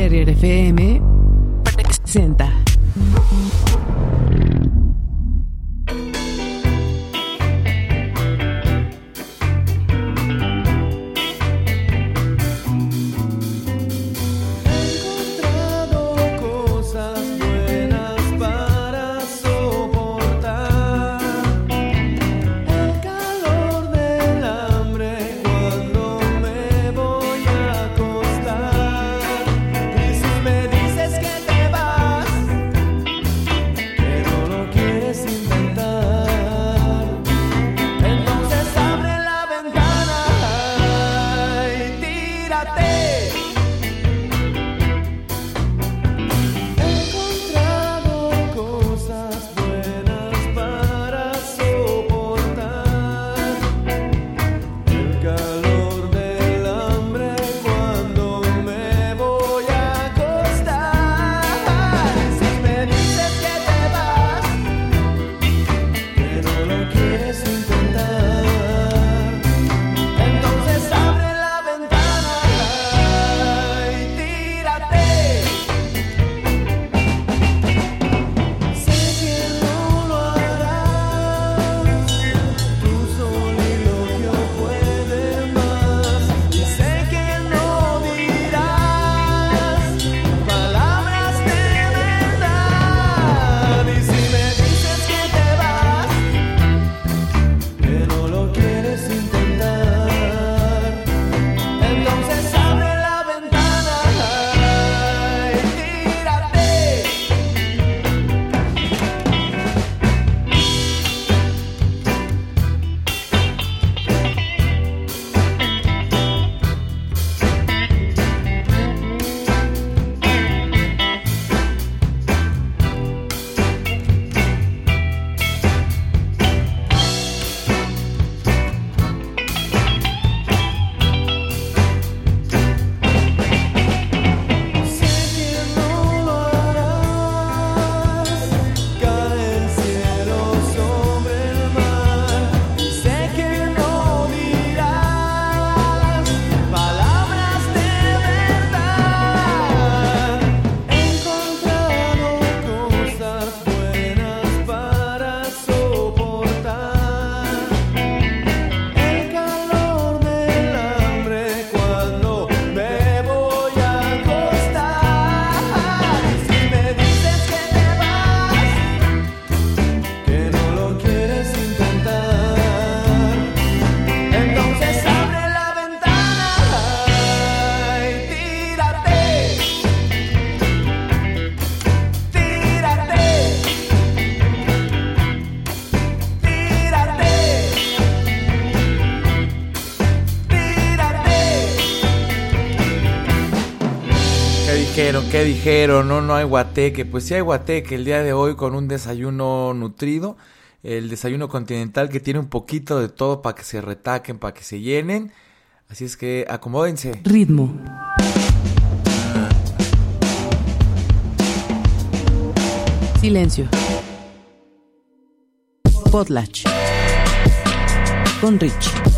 Interior FM presenta. ¿Qué dijeron? No, no hay guateque. Pues sí hay guateque el día de hoy con un desayuno nutrido. El desayuno continental que tiene un poquito de todo para que se retaquen, para que se llenen. Así es que acomódense. Ritmo. Silencio. Potlatch. Con Rich.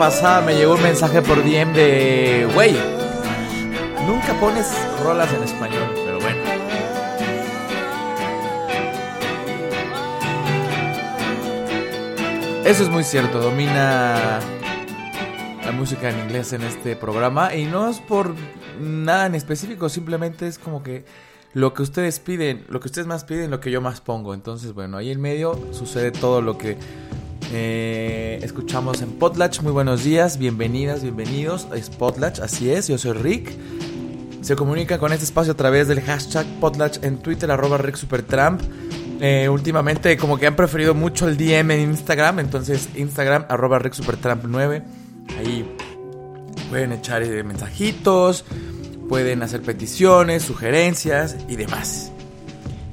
Pasada me llegó un mensaje por DM de, güey, nunca pones rolas en español, pero bueno. Eso es muy cierto, domina la música en inglés en este programa y no es por nada en específico, simplemente es como que lo que ustedes piden, lo que ustedes más piden, lo que yo más pongo. Entonces, bueno, ahí en medio sucede todo lo que eh, escuchamos en Potlatch. Muy buenos días, bienvenidas, bienvenidos. Es Potlatch, así es, yo soy Rick. Se comunica con este espacio a través del hashtag Potlatch en Twitter, arroba Rick Supertramp. Eh, últimamente como que han preferido mucho el DM en Instagram, entonces Instagram, arroba Rick Supertramp 9. Ahí pueden echar eh, mensajitos, pueden hacer peticiones, sugerencias y demás.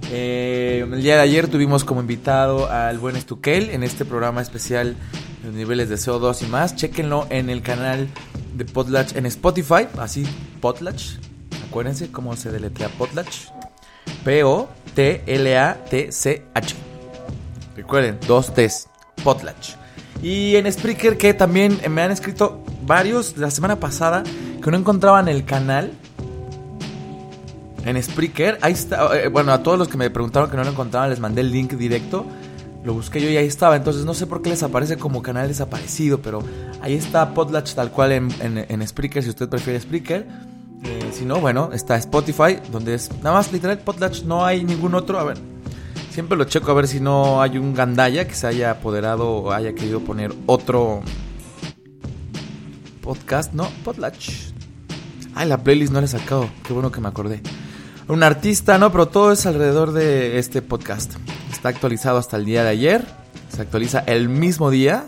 Eh, el día de ayer tuvimos como invitado al buen Estuquel en este programa especial de niveles de CO2 y más. Chequenlo en el canal de Potlatch en Spotify, así Potlatch. Acuérdense cómo se deletrea Potlatch. P-O-T-L-A-T-C-H. Recuerden, dos T's. Potlatch. Y en Spreaker, que también me han escrito varios la semana pasada que no encontraban el canal en Spreaker. Ahí está. Eh, bueno, a todos los que me preguntaron que no lo encontraban, les mandé el link directo. Lo busqué yo y ahí estaba. Entonces no sé por qué les aparece como canal desaparecido. Pero ahí está Podlatch tal cual en, Spreaker, si usted prefiere Spreaker. Eh, si no, bueno, está Spotify, donde es nada más literal Podlatch. No hay ningún otro. A ver, siempre lo checo a ver si no hay un gandaya que se haya apoderado o haya querido poner otro podcast. No, Podlatch. Ay, la playlist no la he sacado. Qué bueno que me acordé un artista, ¿no? Pero todo es alrededor de este podcast. Está actualizado hasta el día de ayer. Se actualiza el mismo día.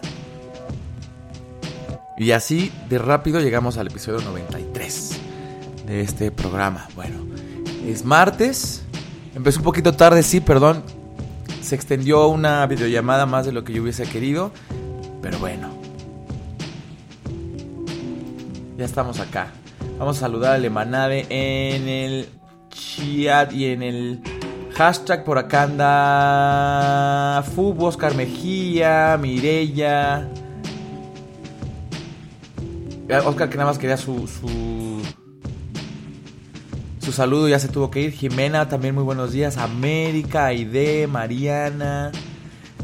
Y así de rápido llegamos al episodio 93 de este programa. Bueno, es martes. Empezó un poquito tarde, sí, perdón. Se extendió una videollamada más de lo que yo hubiese querido. Pero bueno. Ya estamos acá. Vamos a saludar a Lemanade en el y en el hashtag por acá anda Fubo, Oscar Mejía, Mirella. Oscar que nada más quería su, su, su saludo, ya se tuvo que ir. Jimena, también muy buenos días. América, Aide, Mariana.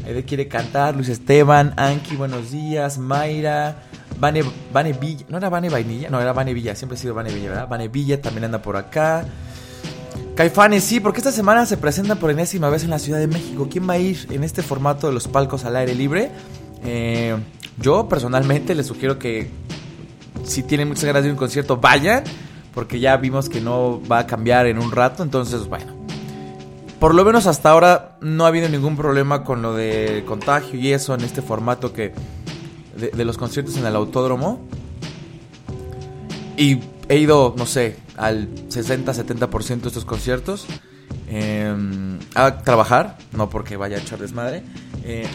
Aide quiere cantar. Luis Esteban, Anki, buenos días. Mayra. Vane, Vane Villa, no era Vane Vainilla, no era Vane Villa, siempre ha sido Vane Villa, ¿verdad? Vane Villa también anda por acá. Caifanes, sí, porque esta semana se presentan por enésima vez en la Ciudad de México. ¿Quién va a ir en este formato de los palcos al aire libre? Eh, yo personalmente les sugiero que si tienen muchas ganas de un concierto, vayan, porque ya vimos que no va a cambiar en un rato, entonces bueno. Por lo menos hasta ahora no ha habido ningún problema con lo de contagio y eso en este formato que de los conciertos en el autódromo. Y he ido, no sé, al 60-70% de estos conciertos em, a trabajar, no porque vaya a echar desmadre. Eh,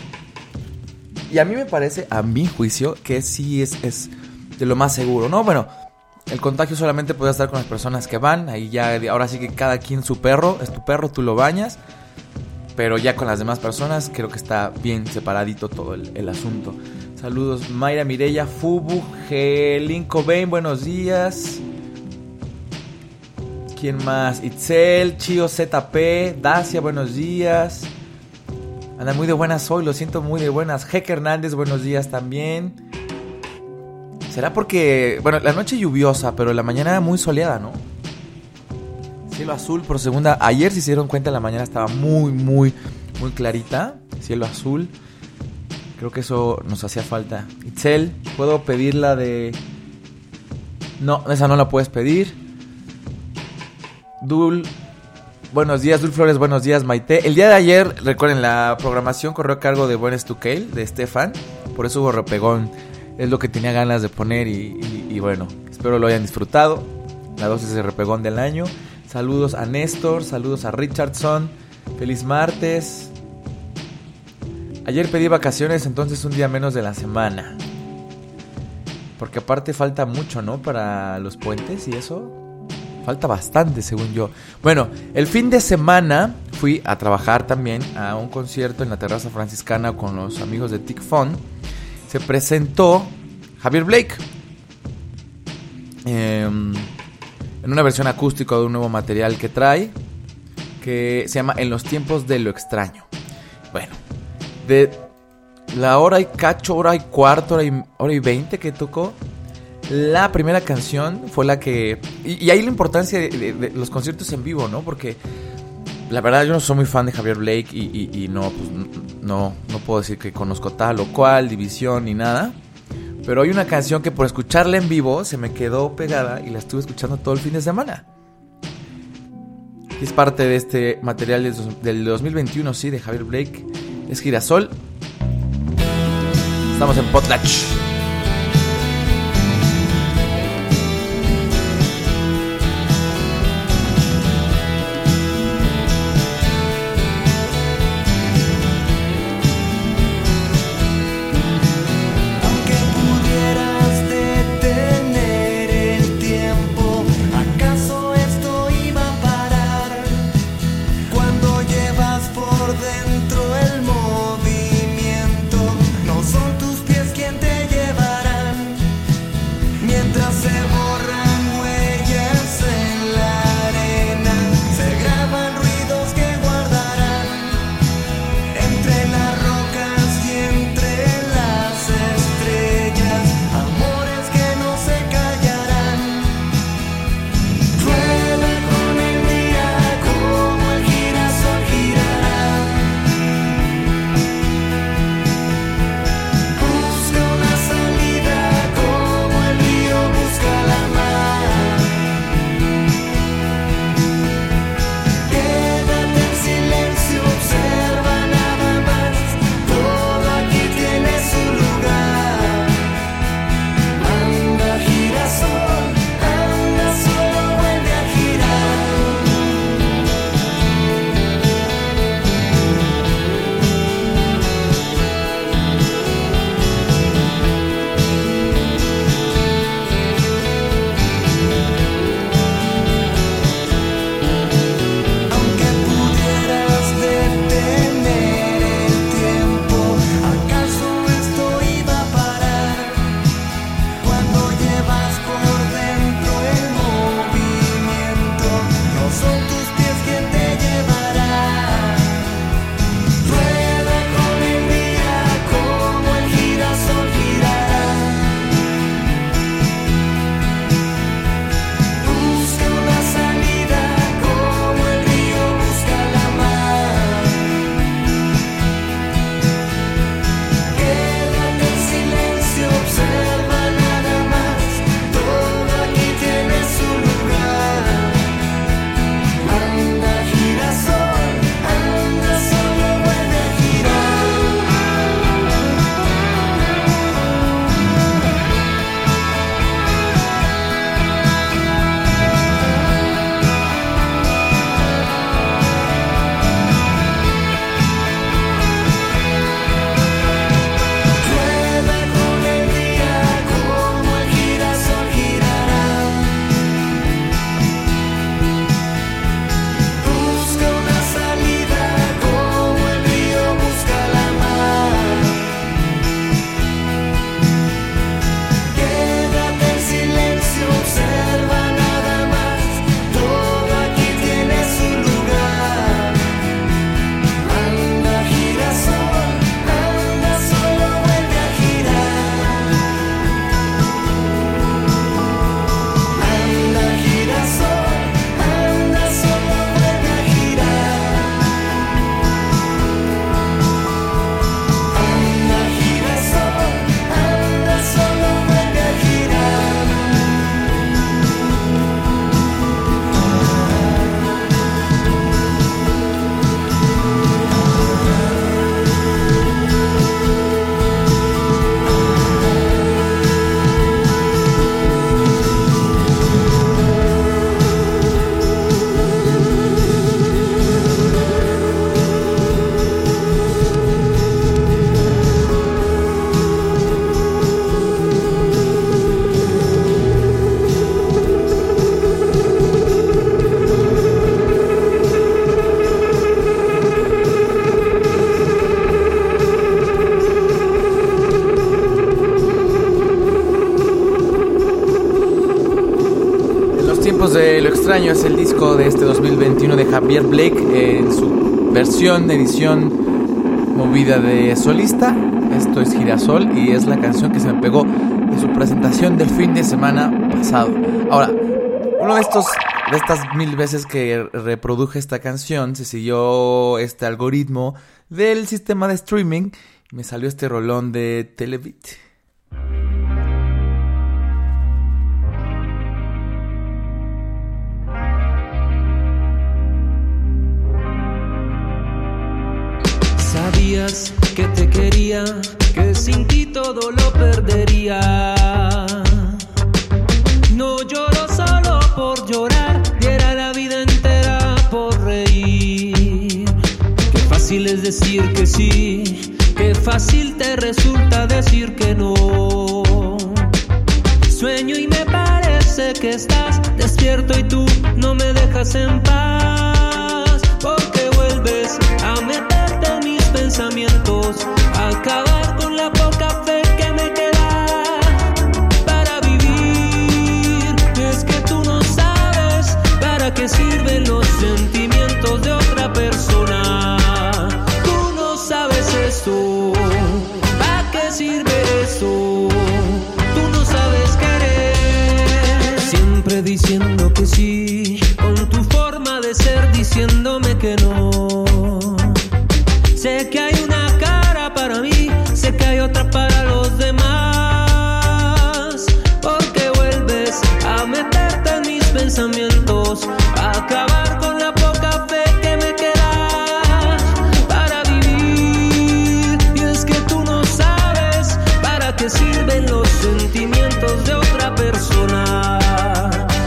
y a mí me parece, a mi juicio, que sí es, es de lo más seguro, ¿no? Bueno, el contagio solamente puede estar con las personas que van, ahí ya, ahora sí que cada quien su perro, es tu perro, tú lo bañas. Pero ya con las demás personas creo que está bien separadito todo el, el asunto. Saludos Mayra Mireya, Fubu, Gelinko Bain, buenos días. ¿Quién más? Itzel, Chio ZP, Dacia, buenos días. Anda muy de buenas hoy, lo siento muy de buenas. Jeque Hernández, buenos días también. ¿Será porque, bueno, la noche lluviosa, pero la mañana muy soleada, ¿no? Cielo azul por segunda. Ayer, si se dieron cuenta, la mañana estaba muy, muy, muy clarita. Cielo azul. Creo que eso nos hacía falta. Itzel, ¿puedo pedirla de...? No, esa no la puedes pedir. Dul, buenos días. Dul Flores, buenos días, Maite. El día de ayer, recuerden, la programación corrió a cargo de Buen Stucale, de Stefan. Por eso hubo repegón. Es lo que tenía ganas de poner y, bueno, espero lo hayan disfrutado. La dosis de repegón del año. Saludos a Néstor, saludos a Richardson. Feliz martes. Ayer pedí vacaciones, entonces un día menos de la semana. Porque aparte falta mucho, ¿no? Para los puentes y eso. Falta bastante, según yo. Bueno, el fin de semana fui a trabajar también a un concierto en la terraza franciscana con los amigos de TICFON. Se presentó Javier Blake. Em, en una versión acústica de un nuevo material que trae, que se llama En los tiempos de lo extraño. Bueno, la hora y cacho, hora y cuarto, hora y, hora y veinte que tocó, la primera canción fue la que... Y, hay la importancia de, los conciertos en vivo, ¿no? Porque la verdad yo no soy muy fan de Javier Blake y, no, pues, no, no puedo decir que conozco tal o cual, división ni nada. Pero hay una canción que por escucharla en vivo se me quedó pegada y la estuve escuchando todo el fin de semana. Es parte de este material del 2021, sí, de Javier Blake. Es Girasol. Estamos en Potlatch. Blake en su versión, edición movida de solista. Esto es Girasol y es la canción que se me pegó en su presentación del fin de semana pasado. Ahora, uno de estos de estas mil veces que reproduje esta canción se siguió este algoritmo del sistema de streaming y me salió este rolón de Televit. Que te quería, que sin ti todo lo perdería. No lloro solo por llorar, diera la vida entera por reír. Qué fácil es decir que sí, qué fácil te resulta decir que no. Sueño y me parece que estás despierto y tú no me dejas en paz, pensamientos, acabar con la poca fe que me queda para vivir. Es que tú no sabes para qué sirven los sentimientos de otra persona. Tú no sabes eso, ¿para qué sirve eso? Tú no sabes querer. Siempre diciendo que sí, con tu forma de ser diciéndome que no. Sé que hay una cara para mí, sé que hay otra para los demás. Porque vuelves a meterte en mis pensamientos, a acabar con la poca fe que me queda para vivir. Y es que tú no sabes para qué sirven los sentimientos de otra persona.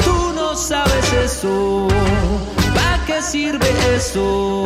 Tú no sabes eso, ¿para qué sirve eso?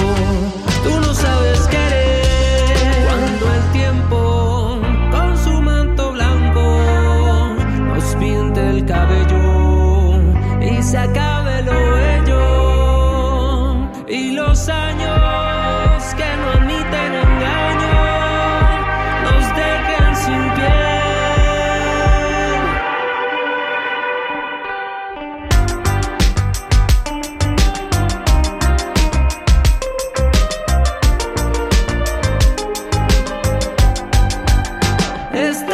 Estoy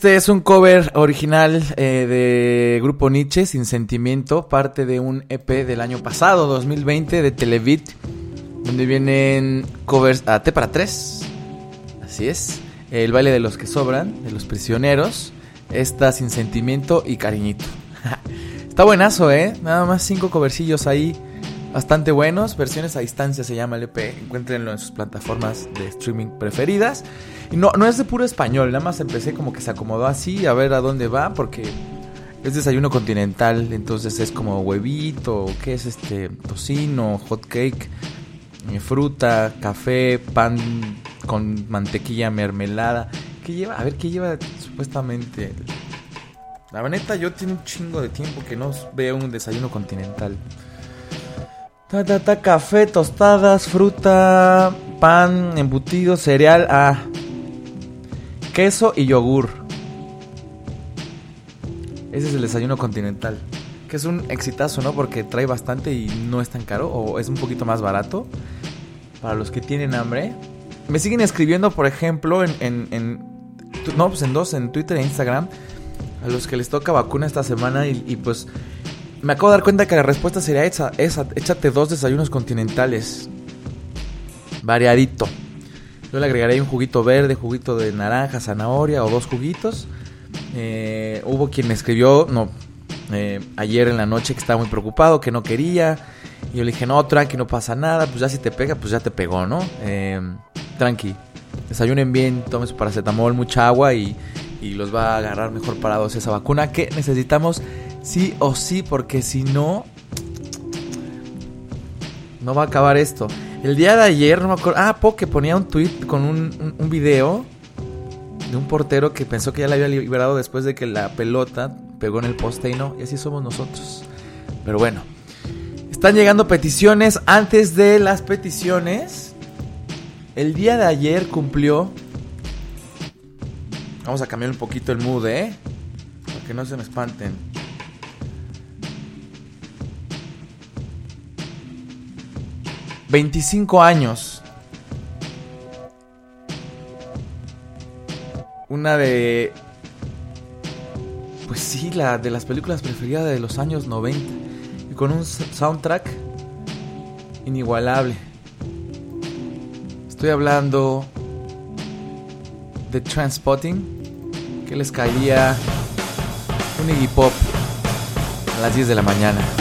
Este es un cover original eh, de Grupo Nietzsche, Sin Sentimiento, parte de un EP del año pasado, 2020, de Televit, donde vienen covers a T para 3, así es, El baile de los que sobran, de los prisioneros, esta Sin Sentimiento y Cariñito. Está buenazo, ¿eh? Nada más cinco covercillos ahí, bastante buenos, versiones a distancia se llama el EP, encuéntrenlo en sus plataformas de streaming preferidas. Y no, no es de puro español, nada más empecé como que se acomodó así, a ver a dónde va, porque es desayuno continental, entonces es como huevito, ¿qué es este? Tocino, hot cake, eh, fruta, café, pan con mantequilla, mermelada. ¿Qué lleva? A ver, ¿qué lleva supuestamente? La neta, yo tengo un chingo de tiempo que no veo un desayuno continental. Ta, ta, ta, café, tostadas, fruta, pan, embutido, cereal, ah, queso y yogur. Ese es el desayuno continental. Que es un exitazo, ¿no? Porque trae bastante y no es tan caro. O es un poquito más barato. Para los que tienen hambre. Me siguen escribiendo, por ejemplo, en, en, no, pues en dos, en Twitter e Instagram. A los que les toca vacuna esta semana y, y, pues Me acabo de dar cuenta que la respuesta sería esa, esa. Échate dos desayunos continentales. Variadito. Yo le agregaré un juguito verde, juguito de naranja, zanahoria o dos juguitos. Eh, hubo quien me escribió, no, eh, ayer en la noche que estaba muy preocupado, que no quería. Y yo le dije, no, tranqui, no pasa nada. Pues ya si te pega, pues ya te pegó, ¿no? Eh, tranqui. Desayunen bien, tomen su paracetamol, mucha agua y, y los va a agarrar mejor parados esa vacuna que necesitamos sí o sí, porque si no, no va a acabar esto. El día de ayer, no me acuerdo. Ah, Poke ponía un tweet con un, un, un video de un portero que pensó que ya la había liberado después de que la pelota pegó en el poste y no. Y así somos nosotros. Pero bueno, están llegando peticiones. Antes de las peticiones, el día de ayer cumplió. Vamos a cambiar un poquito el mood, ¿eh? Para que no se me espanten. ...25 años... Una de... Pues sí, la de las películas preferidas de los años 90. Y con un soundtrack inigualable. Estoy hablando de Transpotting. Que les caería un Iggy Pop a las 10 de la mañana.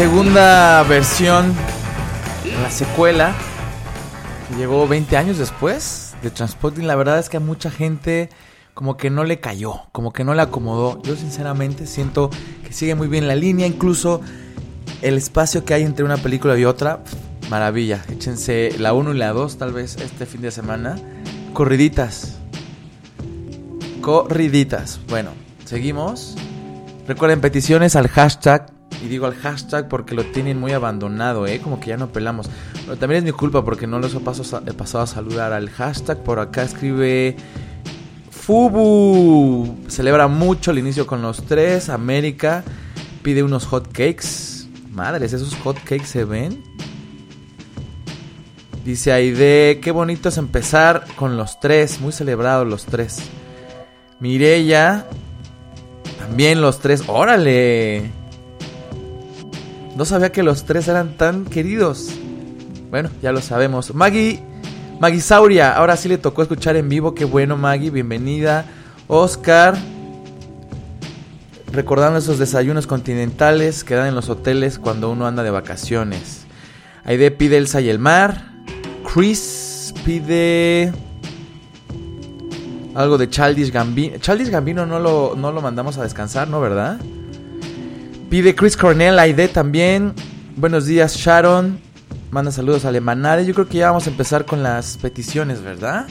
Segunda versión, la secuela, que llegó 20 años después de Transporting, la verdad es que a mucha gente como que no le cayó, como que no le acomodó. Yo sinceramente siento que sigue muy bien la línea, incluso el espacio que hay entre una película y otra, maravilla. Échense la 1 y la 2 tal vez este fin de semana. Corriditas. Corriditas. Bueno, seguimos. Recuerden peticiones al hashtag. Y digo al hashtag porque lo tienen muy abandonado, ¿eh? Como que ya no pelamos. Pero también es mi culpa porque no los he pasado, a saludar al hashtag. Por acá escribe Fubu. Celebra mucho el inicio con los tres. América pide unos hot cakes. Madres, esos hot cakes se ven. Dice Aide, qué bonito es empezar con los tres. Muy celebrados los tres. Mireya, también los tres. ¡Órale! No sabía que los tres eran tan queridos. Bueno, ya lo sabemos. Maggie, Maggie Sauria, ahora sí le tocó escuchar en vivo. Qué bueno, Maggie, bienvenida. Oscar, recordando esos desayunos continentales que dan en los hoteles cuando uno anda de vacaciones. Aide pide Elsa y el mar. Chris pide algo de Childish Gambino. Childish Gambino no lo, no lo mandamos a descansar, ¿no? ¿Verdad? Pide Chris Cornell, Aide también. Buenos días, Sharon. Manda saludos a Alemanare. Yo creo que ya vamos a empezar con las peticiones, ¿verdad?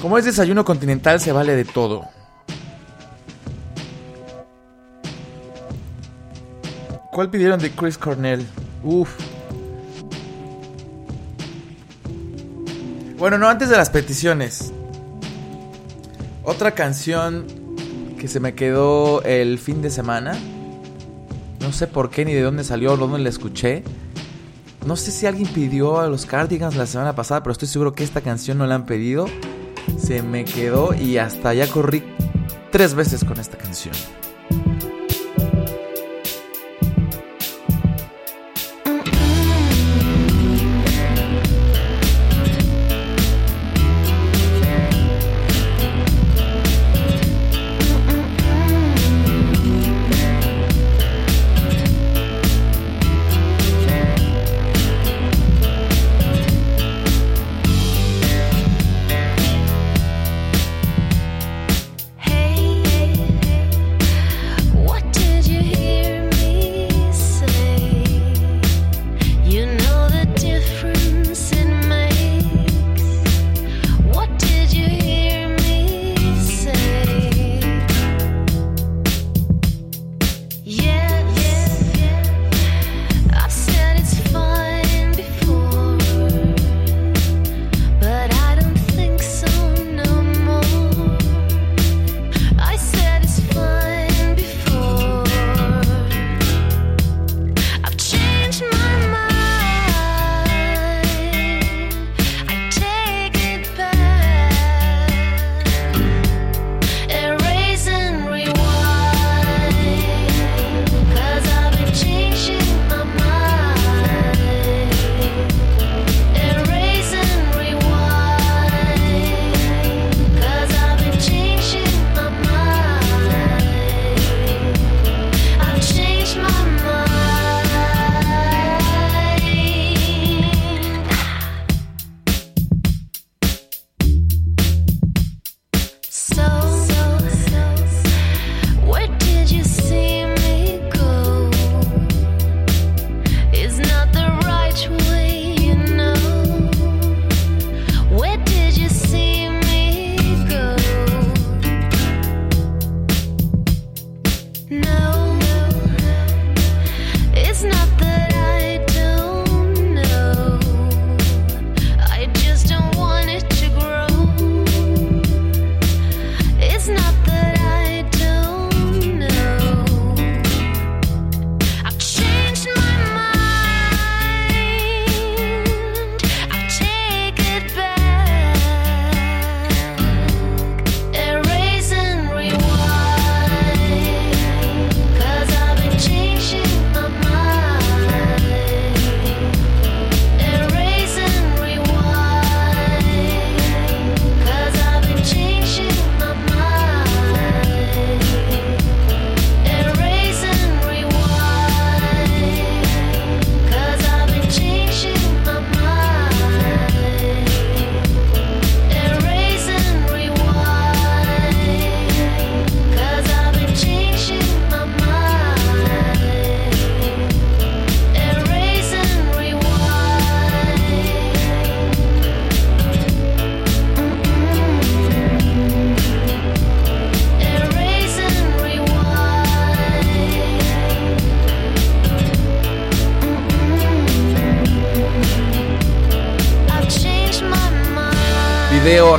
Como es desayuno continental, se vale de todo. ¿Cuál pidieron de Chris Cornell? Uf. Bueno, no, antes de las peticiones. Otra canción que se me quedó el fin de semana. No sé por qué ni de dónde salió, dónde la escuché. No sé si alguien pidió a los Cardigans la semana pasada, pero estoy seguro que esta canción no la han pedido. Se me quedó y hasta ya corrí tres veces con esta canción.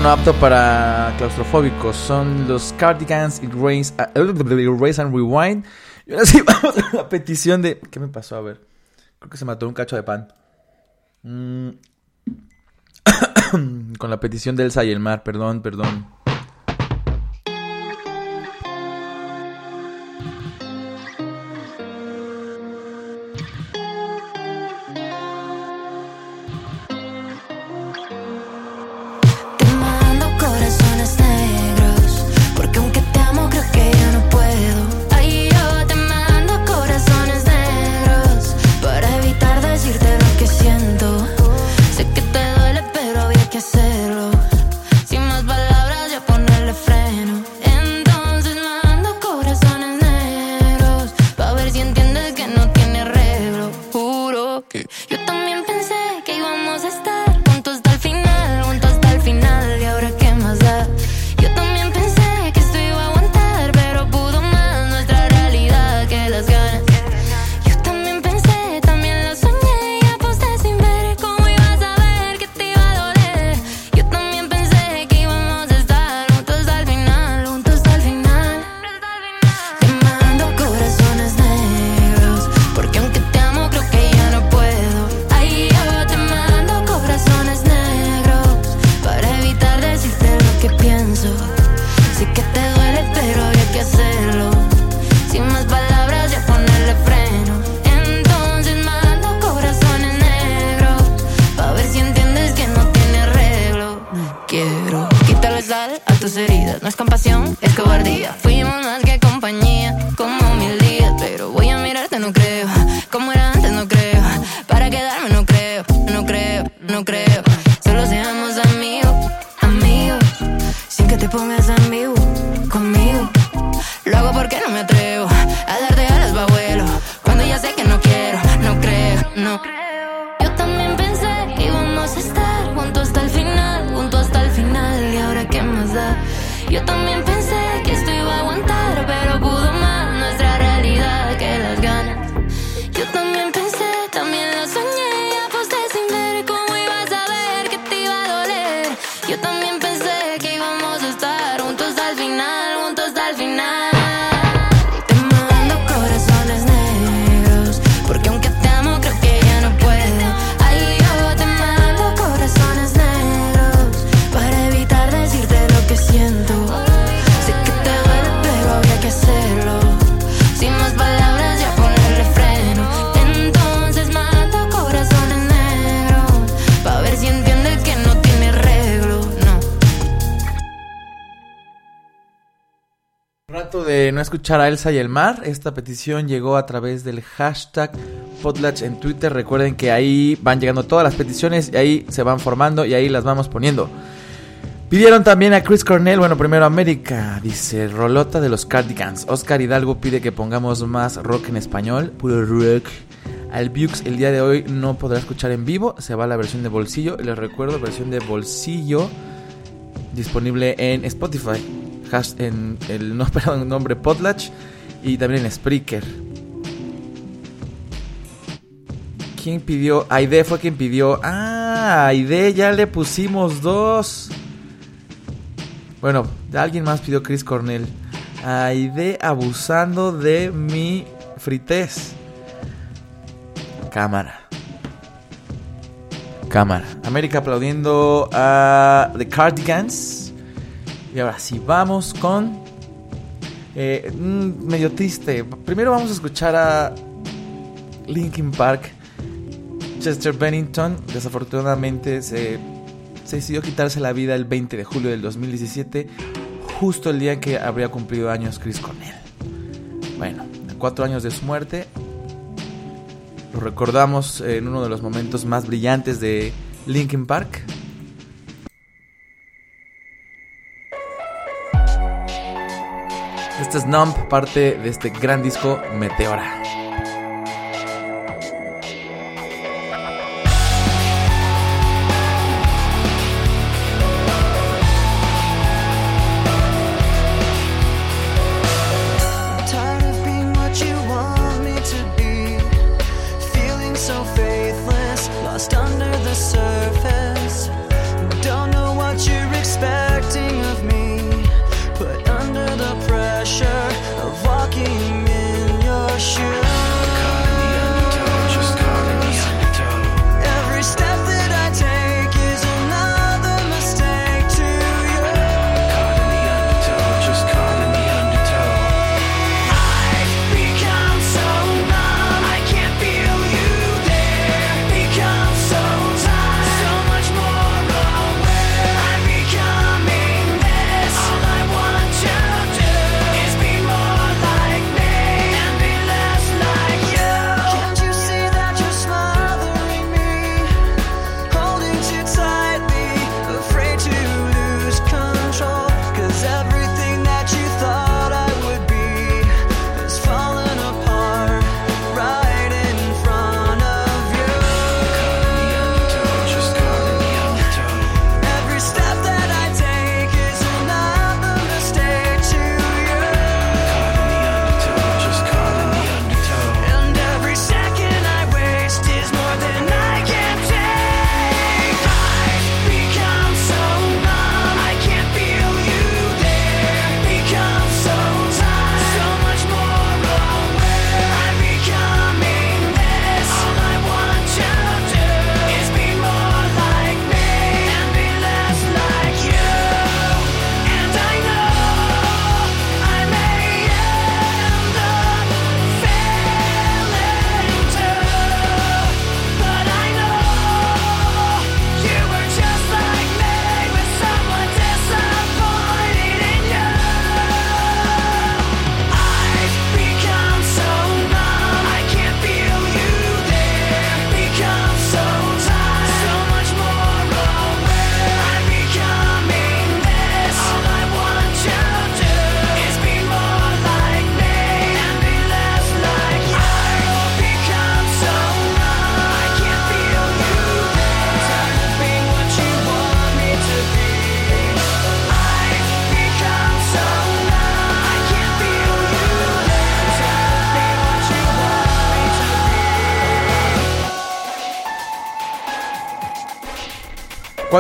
No apto para claustrofóbicos. Son los Cardigans Erase, uh, Erase and Rewind. Y ahora sí vamos a la petición de... ¿Qué me pasó? A ver. Creo que se mató un cacho de pan. Mm. Con la petición de Elsa y el mar. Perdón, perdón. Escuchar a Elsa y el mar. Esta petición llegó a través del hashtag Potlatch en Twitter. Recuerden que ahí van llegando todas las peticiones y ahí se van formando y ahí las vamos poniendo. Pidieron también a Chris Cornell, bueno, primero América, dice Rolota de los Cardigans. Oscar Hidalgo pide que pongamos más rock en español, puro rock. Al Bux el día de hoy no podrá escuchar en vivo, se va la versión de bolsillo. Les recuerdo, versión de bolsillo disponible en Spotify, en el no, nombre Potlatch y también en Spreaker. ¿Quién pidió? Aide fue quien pidió. Ah, Aide ya le pusimos dos. Bueno, alguien más pidió Chris Cornell. Aide abusando de mi fritez. Cámara. Cámara. América aplaudiendo a The Cardigans. Y ahora sí, vamos con. eh, mm, medio triste. Primero vamos a escuchar a Linkin Park. Chester Bennington, desafortunadamente, se, se decidió quitarse la vida el 20 de julio del 2017, justo el día en que habría cumplido años Chris Cornell. Bueno, cuatro años de su muerte, lo recordamos en uno de los momentos más brillantes de Linkin Park. Este es Numb, parte de este gran disco Meteora.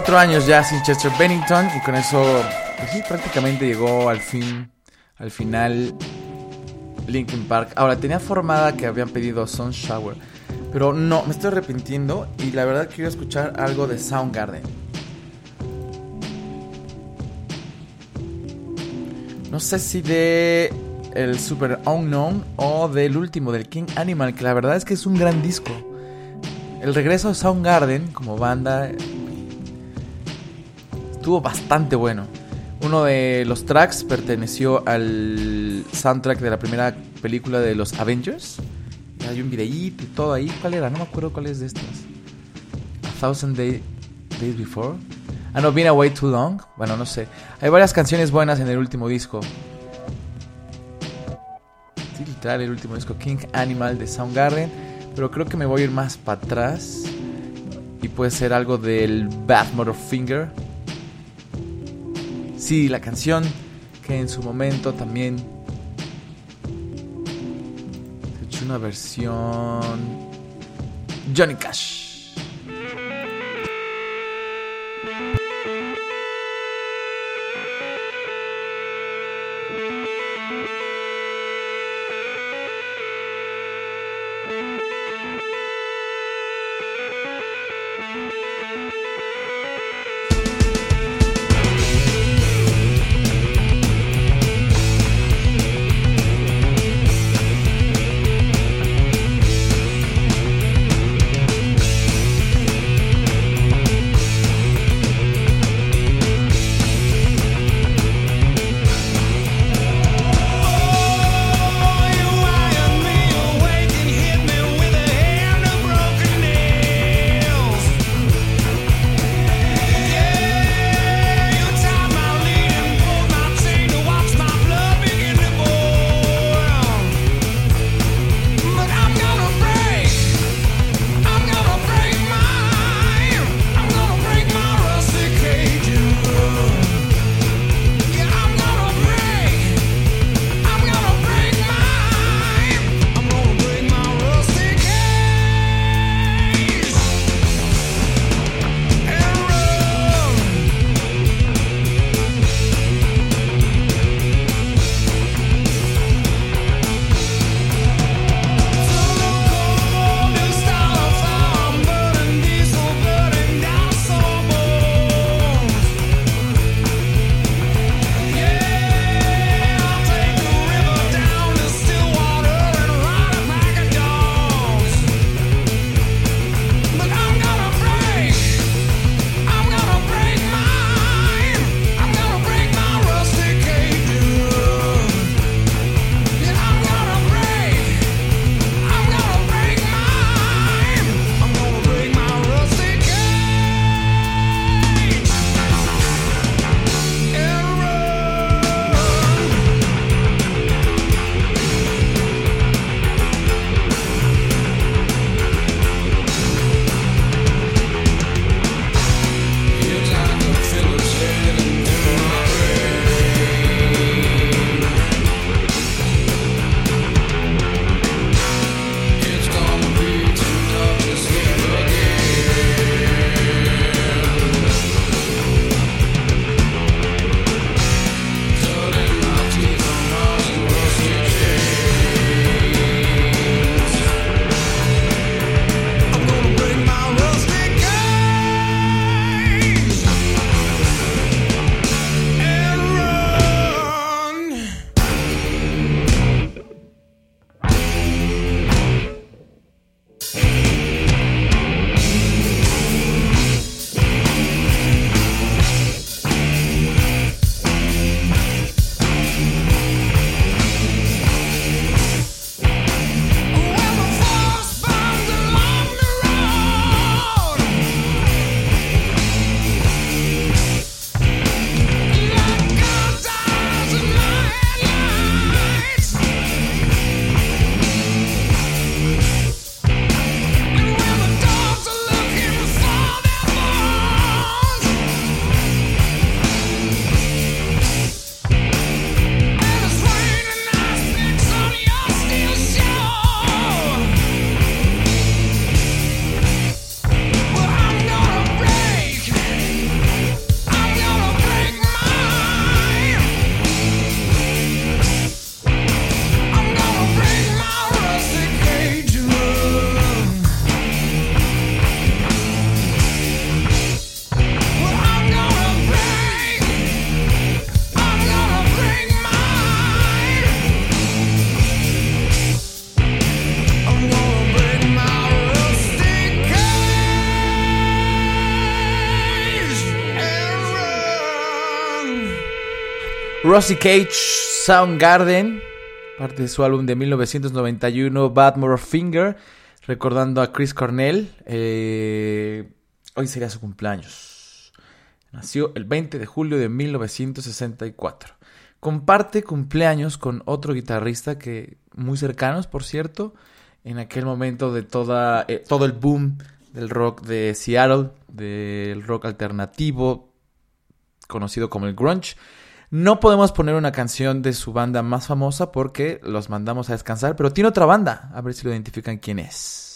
Cuatro años ya sin Chester Bennington y con eso pues sí, prácticamente llegó al fin, al final Linkin Park. Ahora tenía formada que habían pedido Sun pero no, me estoy arrepintiendo y la verdad quiero escuchar algo de Soundgarden. No sé si de el Super Unknown o del último, del King Animal, que la verdad es que es un gran disco. El regreso de Soundgarden como banda estuvo bastante bueno. Uno de los tracks perteneció al soundtrack de la primera película de los Avengers. Hay un videíto y todo ahí. ¿Cuál era? No me acuerdo cuál es de estas. A Thousand Day- Days Before. Ah, no, Been Away Too Long. Bueno, no sé. Hay varias canciones buenas en el último disco. Sí, literal, el último disco. King Animal de Soundgarden. Pero creo que me voy a ir más para atrás. Y puede ser algo del Bad Finger. Sí, la canción que en su momento también se echó una versión Johnny Cash. Rosie Cage, Soundgarden, parte de su álbum de 1991, Badmore Finger, recordando a Chris Cornell. eh, hoy sería su cumpleaños. Nació el 20 de julio de 1964. Comparte cumpleaños con otro guitarrista que muy cercanos, por cierto, en aquel momento de toda, eh, todo el boom del rock de Seattle, del rock alternativo, conocido como el grunge. No podemos poner una canción de su banda más famosa porque los mandamos a descansar, pero tiene otra banda, a ver si lo identifican quién es.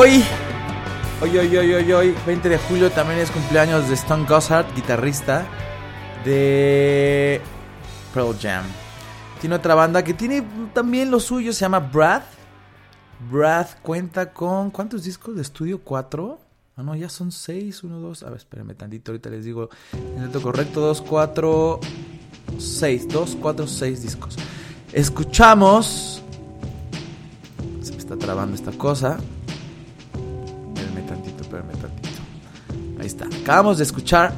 Hoy, hoy, hoy, hoy, hoy, hoy, 20 de julio también es cumpleaños de Stone Gossard, guitarrista de Pearl Jam. Tiene otra banda que tiene también lo suyo, se llama Brad. Brad cuenta con. ¿Cuántos discos de estudio? ¿Cuatro? Ah, no, ya son seis. Uno, dos. A ver, espérenme tantito, ahorita les digo el dato correcto. Dos, cuatro, seis. Dos, cuatro, seis discos. Escuchamos. Se me está trabando esta cosa. Espérenme tantito. Ahí está. Acabamos de escuchar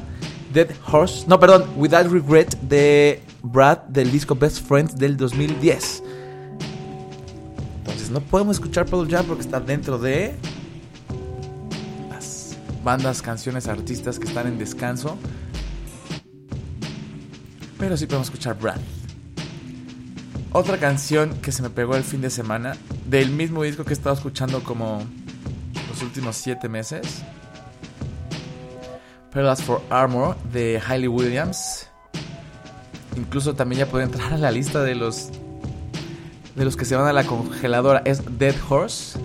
Dead Horse. No, perdón, Without Regret de Brad del disco Best Friends del 2010. Entonces no podemos escuchar Pearl Jam porque está dentro de las bandas, canciones, artistas que están en descanso. Pero sí podemos escuchar Brad. Otra canción que se me pegó el fin de semana del mismo disco que he estado escuchando como los últimos 7 meses. Pearls for Armor de Hailey Williams. Incluso también ya puede entrar a la lista de los de los que se van a la congeladora. Es Dead Horse.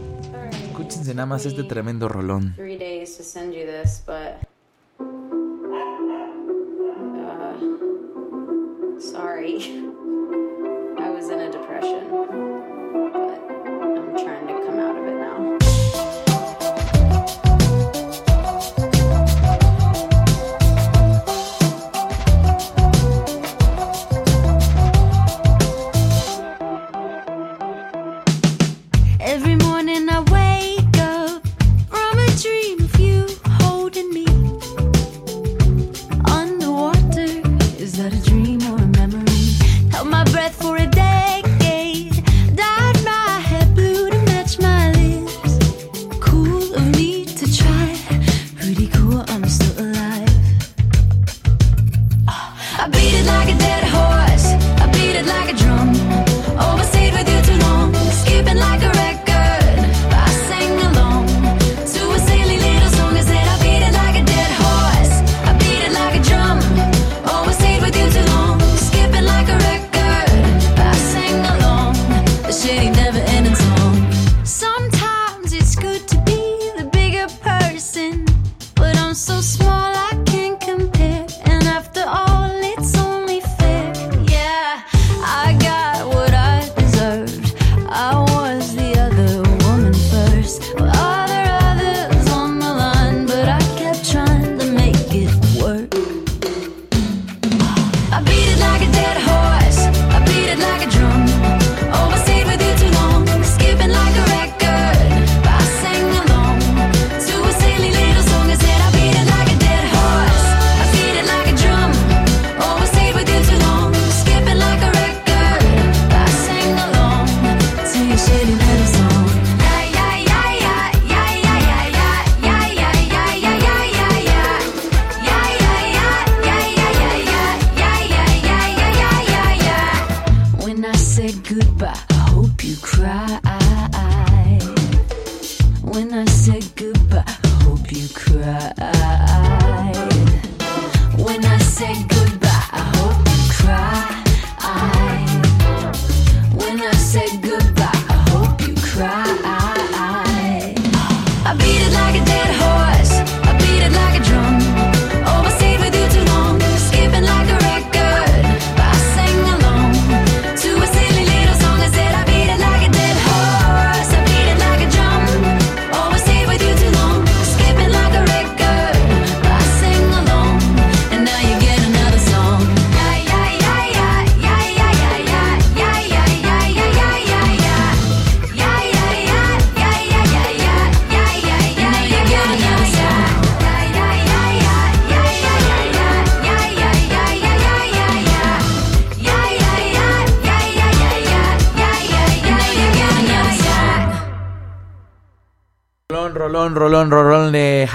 Escúchense nada más este tremendo rolón. uh, sorry. I was in a depression, but I'm trying to come out of it now.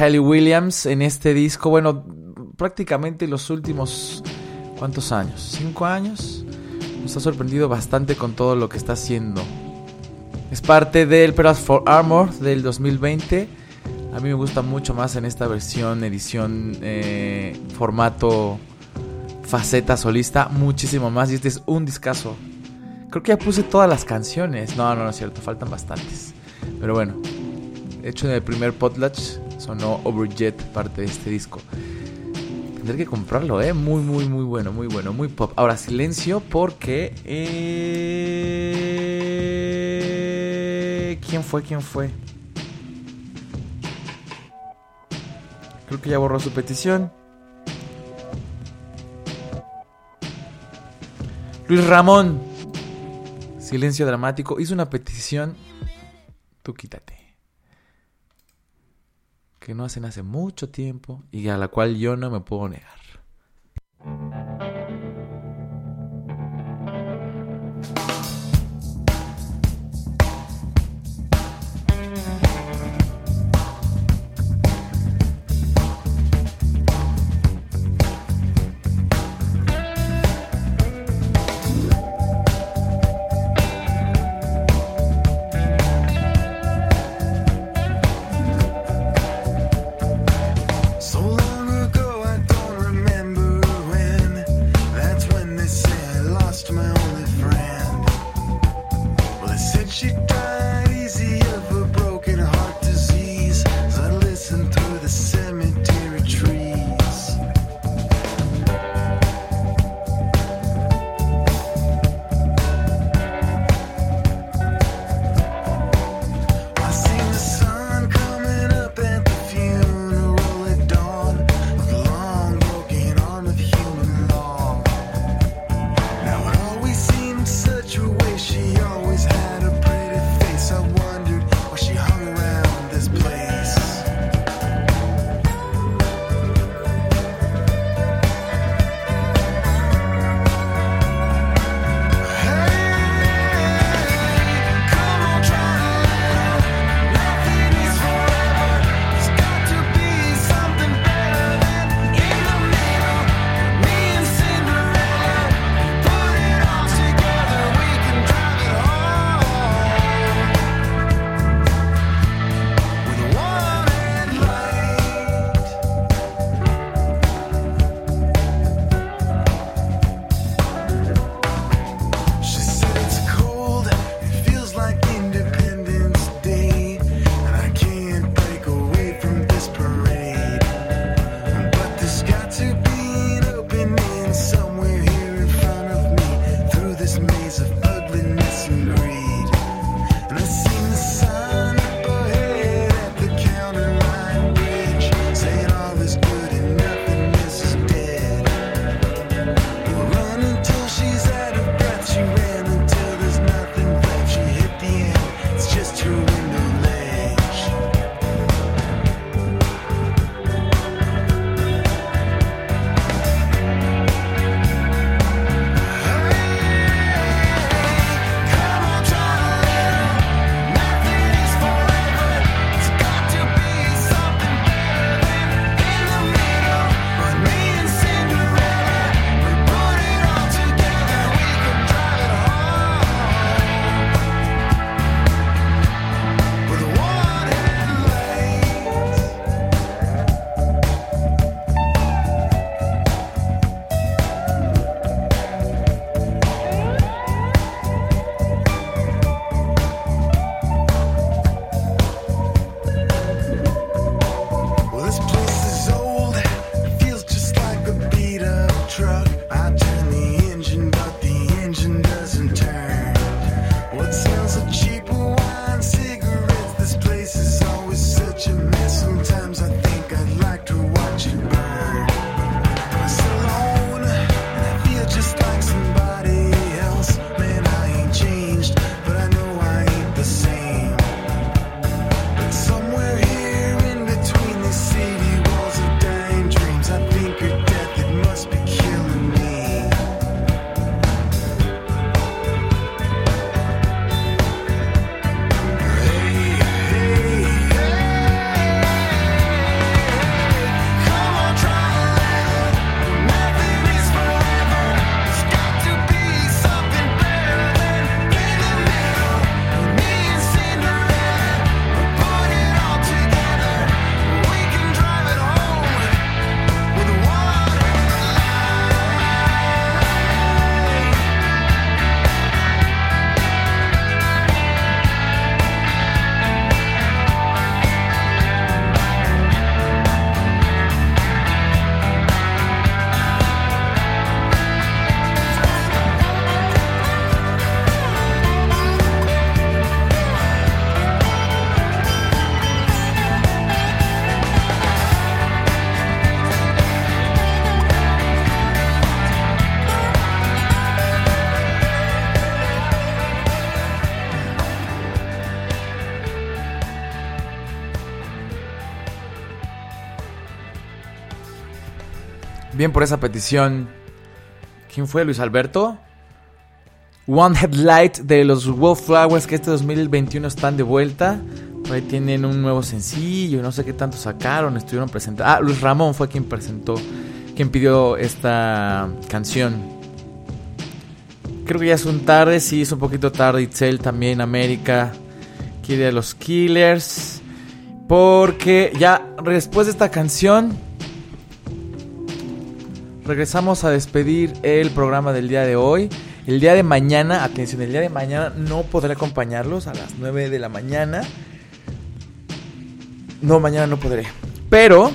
Hailey Williams en este disco. Bueno, prácticamente los últimos. ¿Cuántos años? ¿Cinco años? Nos ha sorprendido bastante con todo lo que está haciendo. Es parte del Pearls for Armor del 2020. A mí me gusta mucho más en esta versión, edición, eh, formato faceta solista, muchísimo más. Y este es un discazo. Creo que ya puse todas las canciones. No, no, no es cierto, faltan bastantes. Pero bueno, hecho, en el primer Potlatch sonó Overjet, parte de este disco. Tendré que comprarlo, ¿eh? Muy, muy, muy bueno, muy bueno, muy pop. Ahora, silencio porque... eh, ¿Quién fue? ¿Quién fue? Creo que ya borró su petición. Luis Ramón. Silencio dramático. Hizo una petición. Tú quítate. Que no hacen hace mucho tiempo y a la cual yo no me puedo negar. Bien por esa petición. ¿Quién fue? Luis Alberto. One Headlight de los Wallflowers que este 2021 están de vuelta. Ahí tienen un nuevo sencillo, no sé qué tanto sacaron, estuvieron presentando. Ah, Luis Ramón fue quien presentó, quien pidió esta canción. Creo que ya es un tarde, sí, es un poquito tarde. Itzel también, América. Quiere a los Killers. Porque ya después de esta canción, regresamos a despedir el programa del día de hoy. El día de mañana, atención, el día de mañana no podré acompañarlos a las 9 de la mañana. No, mañana no podré. Pero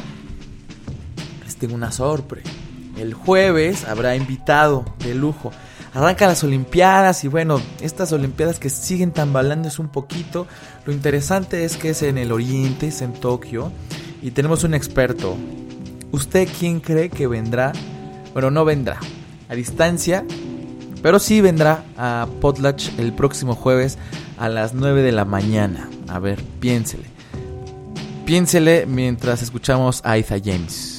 les tengo una sorpresa. El jueves habrá invitado de lujo. Arrancan las Olimpiadas y bueno, estas Olimpiadas que siguen tambalándose un poquito. Lo interesante es que es en el Oriente, es en Tokio. Y tenemos un experto. ¿Usted quién cree que vendrá? Bueno, no vendrá. A distancia. Pero sí vendrá a Potlatch el próximo jueves a las 9 de la mañana. A ver, piénsele. Piénsele mientras escuchamos a Isa James.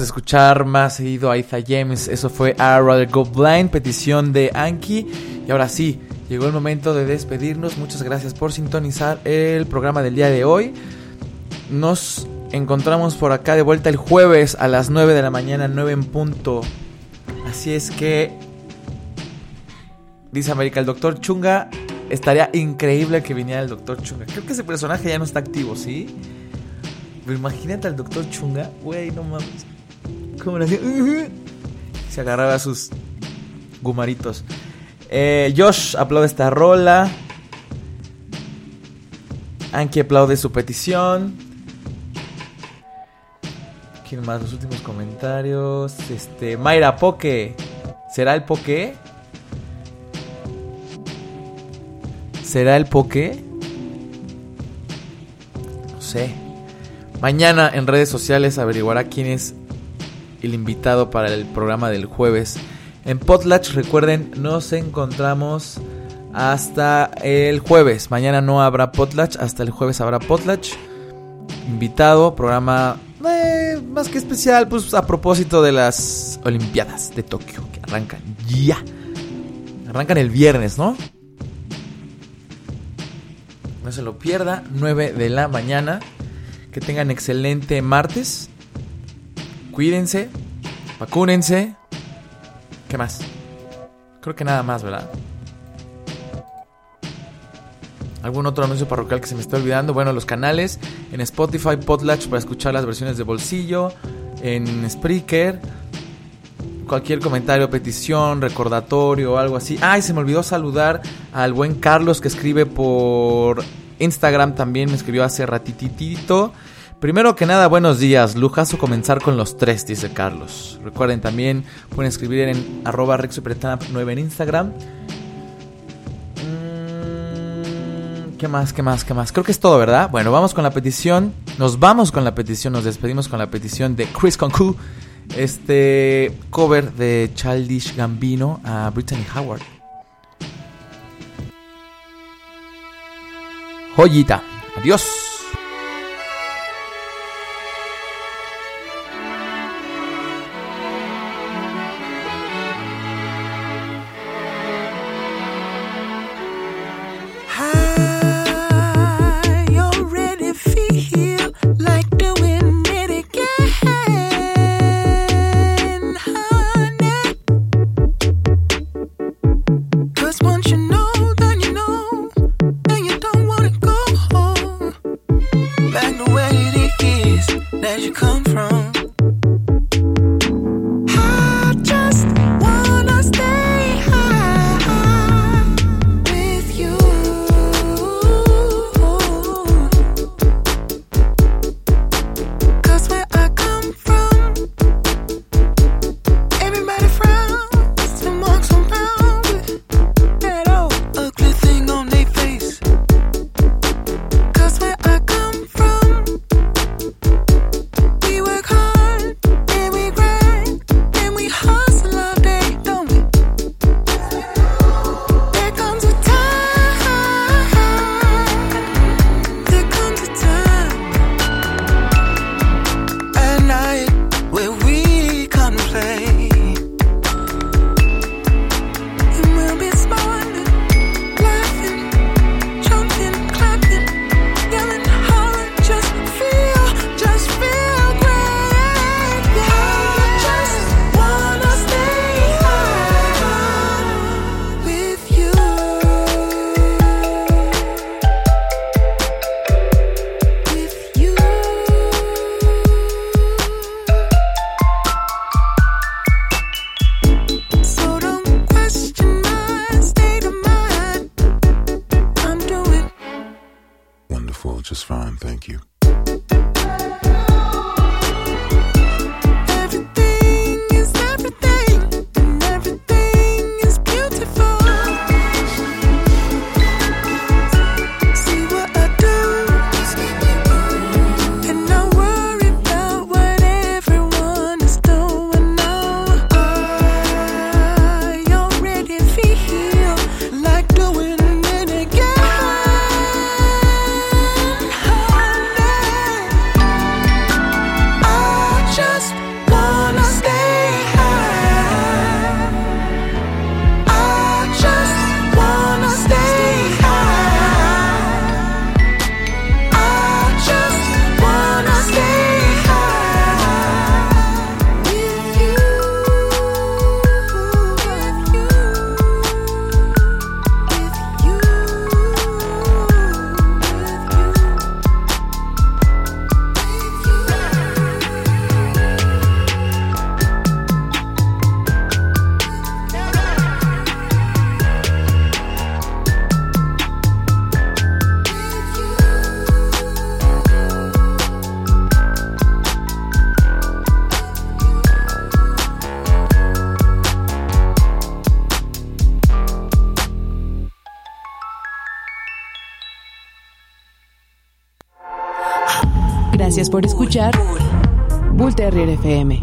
Escuchar más seguido a Isa James. Eso fue I Rather Go Blind, petición de Anki. Y ahora sí, llegó el momento de despedirnos. Muchas gracias por sintonizar el programa del día de hoy. Nos encontramos por acá de vuelta el jueves a las 9 de la mañana, 9 en punto. Así es que, dice América, el doctor Chunga. Estaría increíble que viniera el doctor Chunga. Creo que ese personaje ya no está activo, ¿sí? Pero imagínate al doctor Chunga, güey, no mames. ¿Cómo le hacía? Se agarraba sus gumaritos. Eh, Josh aplaude esta rola. Anki aplaude su petición. ¿Quién más? Los últimos comentarios. Este. Mayra Poke. ¿Será el Poke? ¿Será el Poke? No sé. Mañana en redes sociales averiguará quién es el invitado para el programa del jueves. En Potlatch, recuerden, nos encontramos hasta el jueves. Mañana no habrá Potlatch, hasta el jueves habrá Potlatch. invitado, programa eh, más que especial, pues a propósito de las Olimpiadas de Tokio, que arrancan ya. Arrancan el viernes, ¿no? No se lo pierda, 9 de la mañana. Que tengan excelente martes. Cuídense, vacúnense. ¿Qué más? Creo que nada más, ¿verdad? ¿Algún otro anuncio parroquial que se me está olvidando? Bueno, los canales en Spotify, Potlatch para escuchar las versiones de bolsillo, en Spreaker, cualquier comentario, petición, recordatorio algo así. Ay, se me olvidó saludar al buen Carlos que escribe por Instagram también, me escribió hace ratititito. Primero que nada, buenos días. Lujazo comenzar con los tres, dice Carlos. Recuerden también, pueden escribir en arroba rexupertramp9 en Instagram. Mm, ¿Qué más? ¿Qué más? ¿Qué más? Creo que es todo, ¿verdad? Bueno, vamos con la petición. Nos vamos con la petición. Nos despedimos con la petición de Chris Concu. Este cover de Childish Gambino a Brittany Howard. Joyita. Adiós. Escuchar Bull Terrier FM.